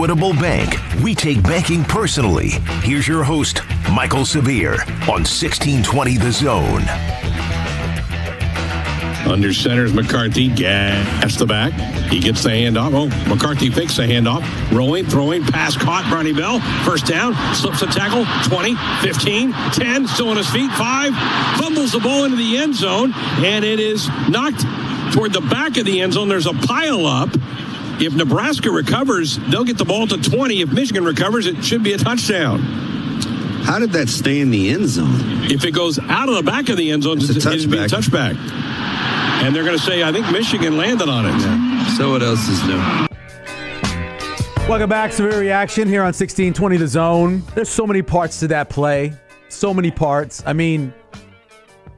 Equitable Bank. We take banking personally. Here's your host, Mike'l Severe, on 1620 The Zone. Under centers McCarthy, gas the back. He gets the handoff. Oh, McCarthy fakes the handoff. Rolling, throwing, pass caught. Ronnie Bell, first down, slips a tackle. 20, 15, 10, still on his feet. Five, fumbles the ball into the end zone, and it is knocked toward the back of the end zone. There's a pile up. If Nebraska recovers, they'll get the ball to 20. If Michigan recovers, it should be a touchdown. How did that stay in the end zone? If it goes out of the back of the end zone, it's, It's a it'd be a touchback. And they're going to say, I think Michigan landed on it. So what else is new? Welcome back. Severe reaction here on 1620 The Zone. There's so many parts to that play. So many parts. I mean,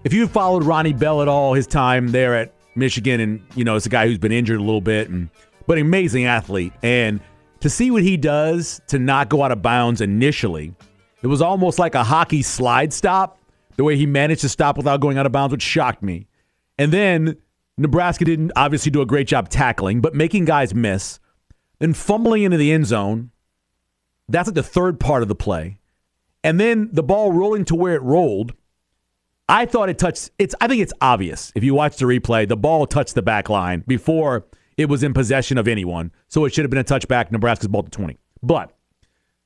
if you followed Ronnie Bell at all his time there at Michigan, and you know, it's a guy who's been injured a little bit, and but amazing athlete. And to see what he does to not go out of bounds initially, it was almost like a hockey slide stop. The way he managed to stop without going out of bounds, which shocked me. And then Nebraska didn't obviously do a great job tackling, but making guys miss. Then fumbling into the end zone. That's like the third part of the play. And then the ball rolling to where it rolled. I thought it touched it's I think it's obvious if you watch the replay, the ball touched the back line before it was in possession of anyone. So it should have been a touchback, Nebraska's ball to 20. But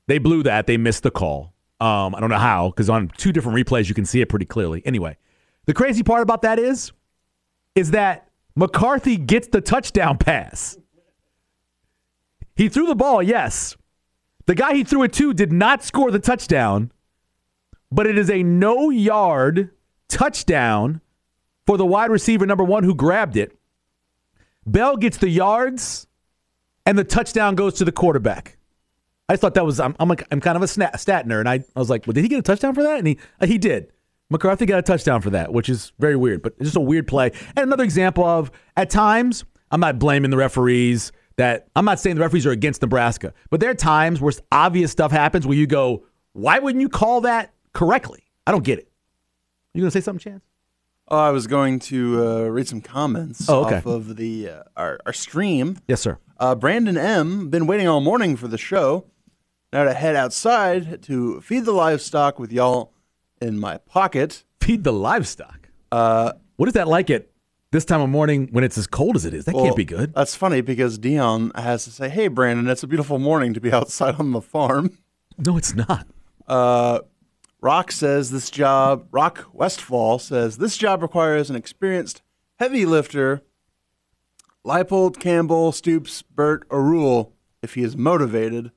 they blew that. They missed the call. Um, I don't know how, because on two different replays you can see it pretty clearly. Anyway, the crazy part about that is, is that McCarthy gets the touchdown pass. He threw the ball, yes. The guy he threw it to did not score the touchdown, but it is a no yard touchdown for the wide receiver number one who grabbed it. Bell gets the yards, and the touchdown goes to the quarterback. I just thought that was I'm I'm, kind of a stat, stat nerd, and I, I was like, well, did he get a touchdown for that? And he uh, he did. McCarthy got a touchdown for that, which is very weird, but just a weird play. And another example of at times I'm not blaming the referees. That I'm not saying the referees are against Nebraska, but there are times where obvious stuff happens where you go, why wouldn't you call that correctly? I don't get it. You gonna say something, Chance? Oh, I was going to uh, read some comments Oh, okay. off of the uh, our, our stream. Yes, sir. Uh, Brandon M. been waiting all morning for the show. Now to head outside to feed the livestock with y'all in my pocket. Feed the livestock. Uh, What is that like at this time of morning when it's as cold as it is? That well, can't be good. That's funny because Dion has to say, "Hey, Brandon, it's a beautiful morning to be outside on the farm." No, it's not. Uh, Rock says this job. Rock Westfall says this job requires an experienced heavy lifter. Leipold, Campbell, Stoops, Bert, or Rhule if he is motivated.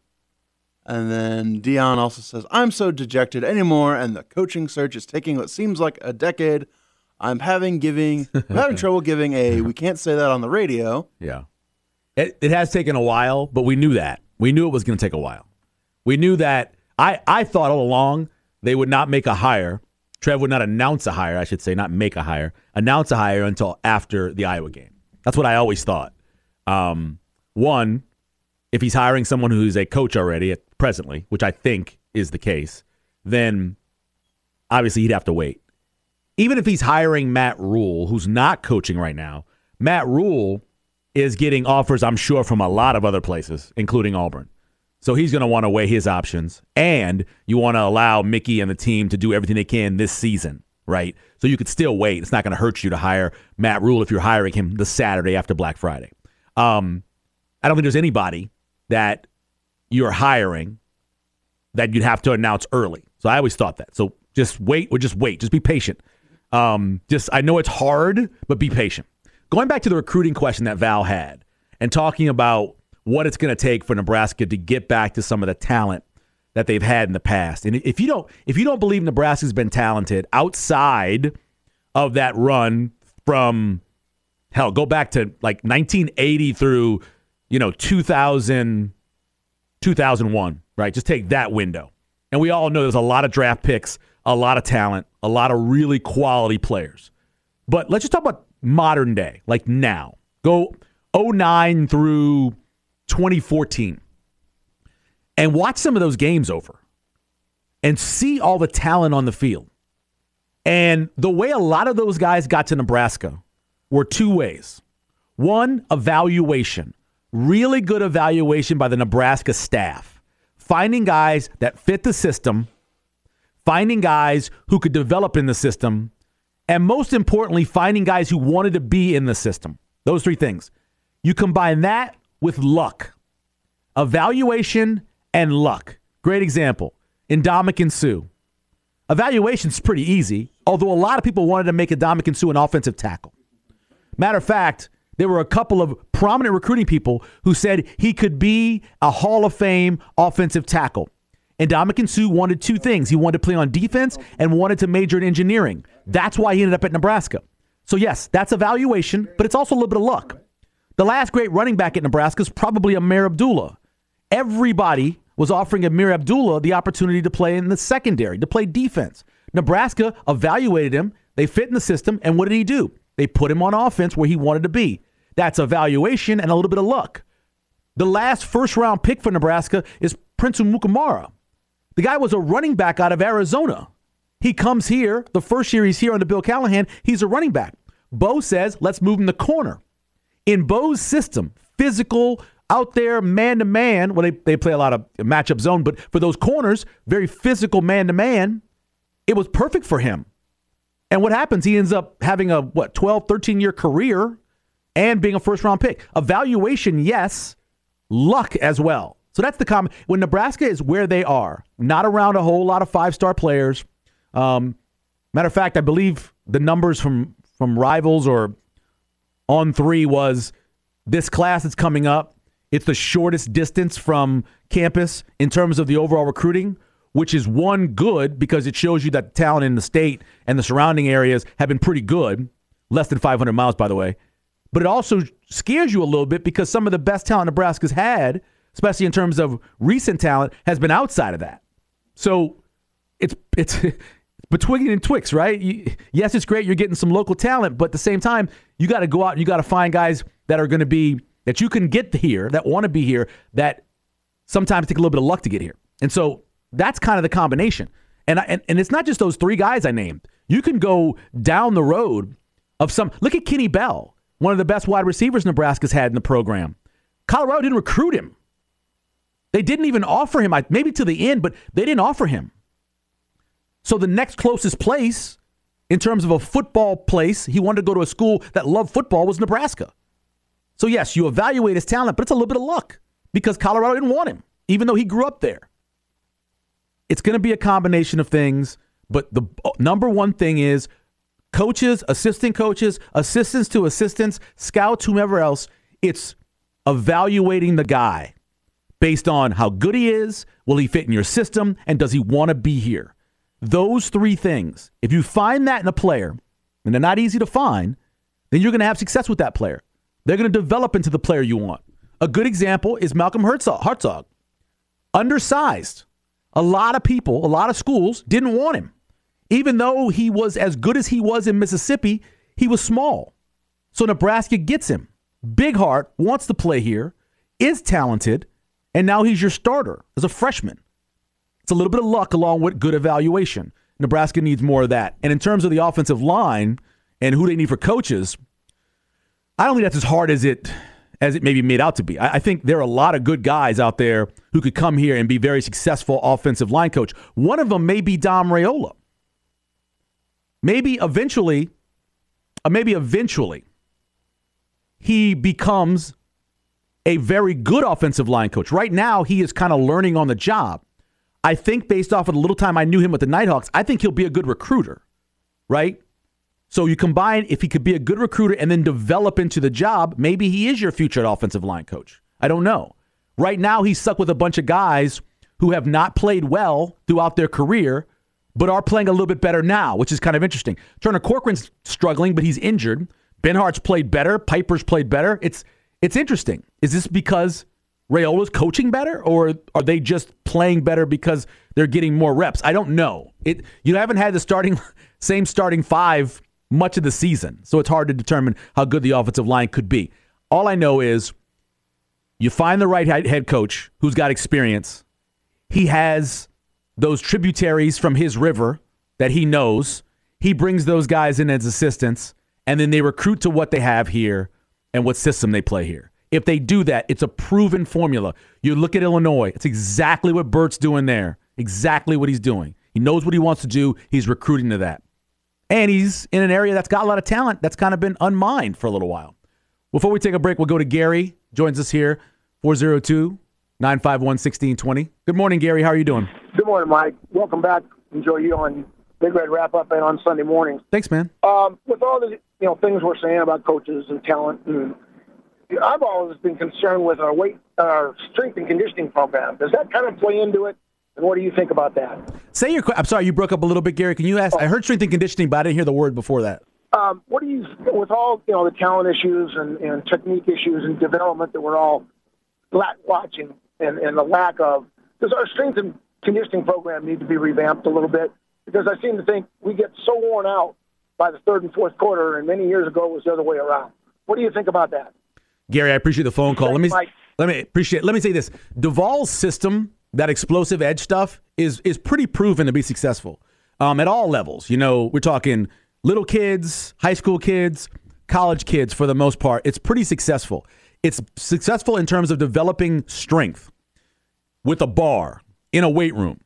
And then Dion also says, I'm so dejected anymore, and the coaching search is taking what seems like a decade. I'm having giving I'm having trouble giving a we can't say that on the radio. Yeah. It, it has taken a while, but we knew that. We knew it was going to take a while. We knew that. I, I thought all along they would not make a hire. Trev would not announce a hire, I should say, not make a hire, announce a hire until after the Iowa game. That's what I always thought. Um, one, if he's hiring someone who's a coach already at presently, which I think is the case, then obviously he'd have to wait. Even if he's hiring Matt Rhule, who's not coaching right now, Matt Rhule is getting offers, I'm sure, from a lot of other places, including Auburn. So he's going to want to weigh his options. And you want to allow Mickey and the team to do everything they can this season, right? So you could still wait. It's not going to hurt you to hire Matt Rhule if you're hiring him the Saturday after Black Friday. Um, I don't think there's anybody that you're hiring that you'd have to announce early. So I always thought that. So just wait or just wait. Just be patient. Um, just I know it's hard, but be patient. Going back to the recruiting question that Val had and talking about what it's going to take for Nebraska to get back to some of the talent that they've had in the past. And if you don't if you don't believe Nebraska's been talented outside of that run from hell, go back to like 1980 through, you know, 2000 2001, right? Just take that window. And we all know there's a lot of draft picks, a lot of talent, a lot of really quality players. But let's just talk about modern day, like now. Go 09 through 2014 and watch some of those games over and see all the talent on the field. And the way a lot of those guys got to Nebraska were two ways. One, evaluation. really good evaluation by the Nebraska staff, finding guys that fit the system, finding guys who could develop in the system, and most importantly, finding guys who wanted to be in the system. Those three things. You combine that with luck, evaluation and luck. Great example. Ndamukong Suh. Evaluation's pretty easy, although a lot of people wanted to make Ndamukong Suh an offensive tackle. Matter of fact, there were a couple of prominent recruiting people who said he could be a Hall of Fame offensive tackle. And Ndamukong Suh wanted two things. He wanted to play on defense and wanted to major in engineering. That's why he ended up at Nebraska. So, yes, that's evaluation, but it's also a little bit of luck. The last great running back at Nebraska is probably Ameer Abdullah. Everybody was offering Ameer Abdullah the opportunity to play in the secondary, to play defense. Nebraska evaluated him. They fit in the system. And what did he do? They put him on offense where he wanted to be. That's evaluation and a little bit of luck. The last first round pick for Nebraska is Prince Amukamara. The guy was a running back out of Arizona. He comes here, the first year he's here under Bill Callahan, he's a running back. Bo says, let's move him to corner. In Bo's system, physical, out there, man to man, well, they, they play a lot of matchup zone, but for those corners, very physical man to man, it was perfect for him. And what happens? He ends up having a, what, 12, 13 year career and being a first round pick. Evaluation, yes, luck as well. So that's the comment. When Nebraska is where they are, not around a whole lot of five star players. Um, matter of fact, I believe the numbers from from rivals or on three was this class that's coming up. It's the shortest distance from campus in terms of the overall recruiting, which is one good because it shows you that the talent in the state and the surrounding areas have been pretty good. Less than 500 miles, by the way. But it also scares you a little bit because some of the best talent Nebraska's had, especially in terms of recent talent, has been outside of that. So it's it's between and Twix, right? You, yes, it's great you're getting some local talent, but at the same time, you got to go out and you got to find guys that are going to be that you can get here, that want to be here, that sometimes take a little bit of luck to get here. And so that's kind of the combination. And, I, and and it's not just those three guys I named. You can go down the road of some. Look at Kenny Bell, one of the best wide receivers Nebraska's had in the program. Colorado didn't recruit him. They didn't even offer him, maybe to the end, but they didn't offer him. So the next closest place in terms of a football place, he wanted to go to a school that loved football was Nebraska. So yes, you evaluate his talent, but it's a little bit of luck because Colorado didn't want him, even though he grew up there. It's going to be a combination of things, but the number one thing is coaches, assistant coaches, assistants to assistants, scouts, whomever else, it's evaluating the guy based on how good he is, will he fit in your system, and does he want to be here? Those three things, if you find that in a player, and they're not easy to find, then you're going to have success with that player. They're going to develop into the player you want. A good example is Malcolm Hartzog. Hartzog. Undersized. A lot of people, a lot of schools didn't want him. Even though he was as good as he was in Mississippi, he was small. So Nebraska gets him. Big heart, wants to play here, is talented, and now he's your starter as a freshman. It's a little bit of luck along with good evaluation. Nebraska needs more of that. And in terms of the offensive line and who they need for coaches, I don't think that's as hard as it as it may be made out to be. I, I, think there are a lot of good guys out there who could come here and be very successful offensive line coach. One of them may be Dom Raiola. Maybe eventually, uh, maybe eventually, he becomes a very good offensive line coach. Right now, he is kind of learning on the job. I think based off of the little time I knew him with the Nighthawks, I think he'll be a good recruiter, right? So you combine if he could be a good recruiter and then develop into the job, maybe he is your future offensive line coach. I don't know. Right now, he's stuck with a bunch of guys who have not played well throughout their career, but are playing a little bit better now, which is kind of interesting. Turner Corcoran's struggling, but he's injured. Benhart's played better. Piper's played better. It's it's interesting. Is this because Raiola's coaching better, or are they just playing better because they're getting more reps? I don't know. It you haven't had the starting same starting five much of the season, so it's hard to determine how good the offensive line could be. All I know is you find the right head coach who's got experience. He has those tributaries from his river that he knows. He brings those guys in as assistants, and then they recruit to what they have here and what system they play here. If they do that, it's a proven formula. You look at Illinois, it's exactly what Bert's doing there. Exactly what he's doing. He knows what he wants to do. He's recruiting to that. And he's in an area that's got a lot of talent that's kind of been unmined for a little while. Before we take a break, we'll go to Gary. Joins us here, 402 951 1620. Good morning, Gary. How are you doing? Good morning, Mike. Welcome back. Enjoy you on Big Red Wrap Up and on Sunday mornings. Thanks, man. Um, with all the you know things we're saying about coaches and talent, and I've always been concerned with our weight, our strength and conditioning program. Does that kind of play into it? And what do you think about that? Say your. I'm sorry, you broke up a little bit, Gary. Can you ask? I heard strength and conditioning, but I didn't hear the word before that. Um, what do you, with all you know, the talent issues and, and technique issues and development that we're all la- watching, and, and the lack of, does our strength and conditioning program need to be revamped a little bit? Because I seem to think we get so worn out by the third and fourth quarter, and many years ago it was the other way around. What do you think about that? Gary, I appreciate the phone call. Let me let me appreciate. Let me say this: Duval's system, that explosive edge stuff, is is pretty proven to be successful um, at all levels. You know, we're talking little kids, high school kids, college kids for the most part. It's pretty successful. It's successful in terms of developing strength with a bar in a weight room.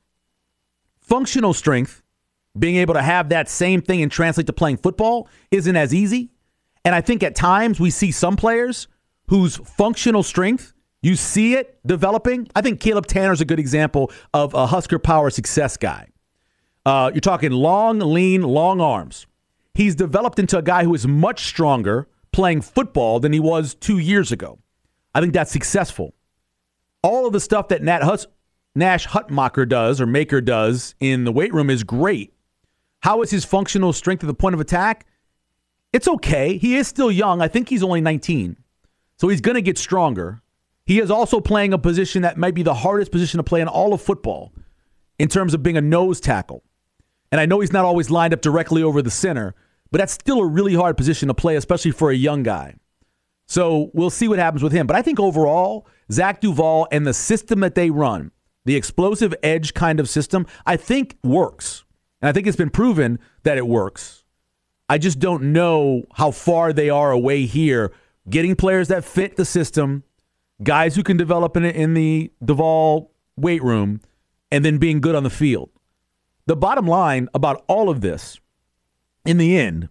Functional strength, being able to have that same thing and translate to playing football, isn't as easy. And I think at times we see some players whose functional strength, you see it developing. I think Caleb Tannor's a good example of a Husker Power success guy. Uh, you're talking long, lean, long arms. He's developed into a guy who is much stronger playing football than he was two years ago. I think that's successful. All of the stuff that Nat Hus- Nash Hutmacher does or Maker does in the weight room is great. How is his functional strength at the point of attack? It's okay. He is still young. I think he's only 19. So he's going to get stronger. He is also playing a position that might be the hardest position to play in all of football in terms of being a nose tackle. And I know he's not always lined up directly over the center, but that's still a really hard position to play, especially for a young guy. So we'll see what happens with him. But I think overall, Zach Duval and the system that they run, the explosive edge kind of system, I think works. And I think it's been proven that it works. I just don't know how far they are away here, getting players that fit the system, guys who can develop in, in the Duval weight room, and then being good on the field. The bottom line about all of this, in the end,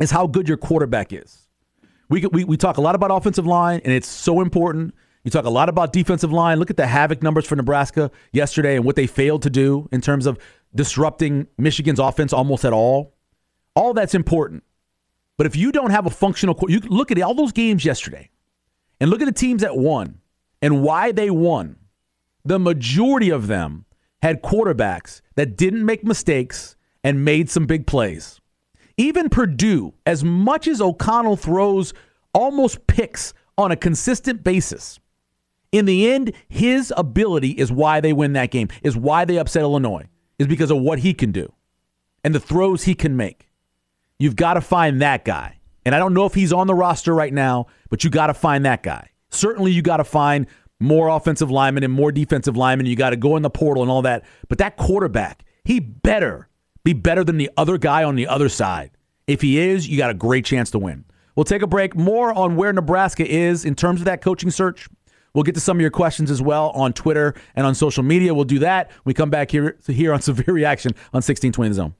is how good your quarterback is. We, we, we talk a lot about offensive line, and it's so important. You talk a lot about defensive line. Look at the havoc numbers for Nebraska yesterday and what they failed to do in terms of disrupting Michigan's offense almost at all. All that's important. But if you don't have a functional, you look at all those games yesterday and look at the teams that won and why they won. The majority of them had quarterbacks that didn't make mistakes and made some big plays. Even Purdue, as much as O'Connell throws almost picks on a consistent basis, in the end, his ability is why they win that game, is why they upset Illinois, is because of what he can do and the throws he can make. You've got to find that guy. And I don't know if he's on the roster right now, but you got to find that guy. Certainly, you got to find more offensive linemen and more defensive linemen. You got to go in the portal and all that. But that quarterback, he better be better than the other guy on the other side. If he is, you got a great chance to win. We'll take a break. More on where Nebraska is in terms of that coaching search. We'll get to some of your questions as well on Twitter and on social media. We'll do that. We come back here here on Severe Reaction on 1620 The Zone.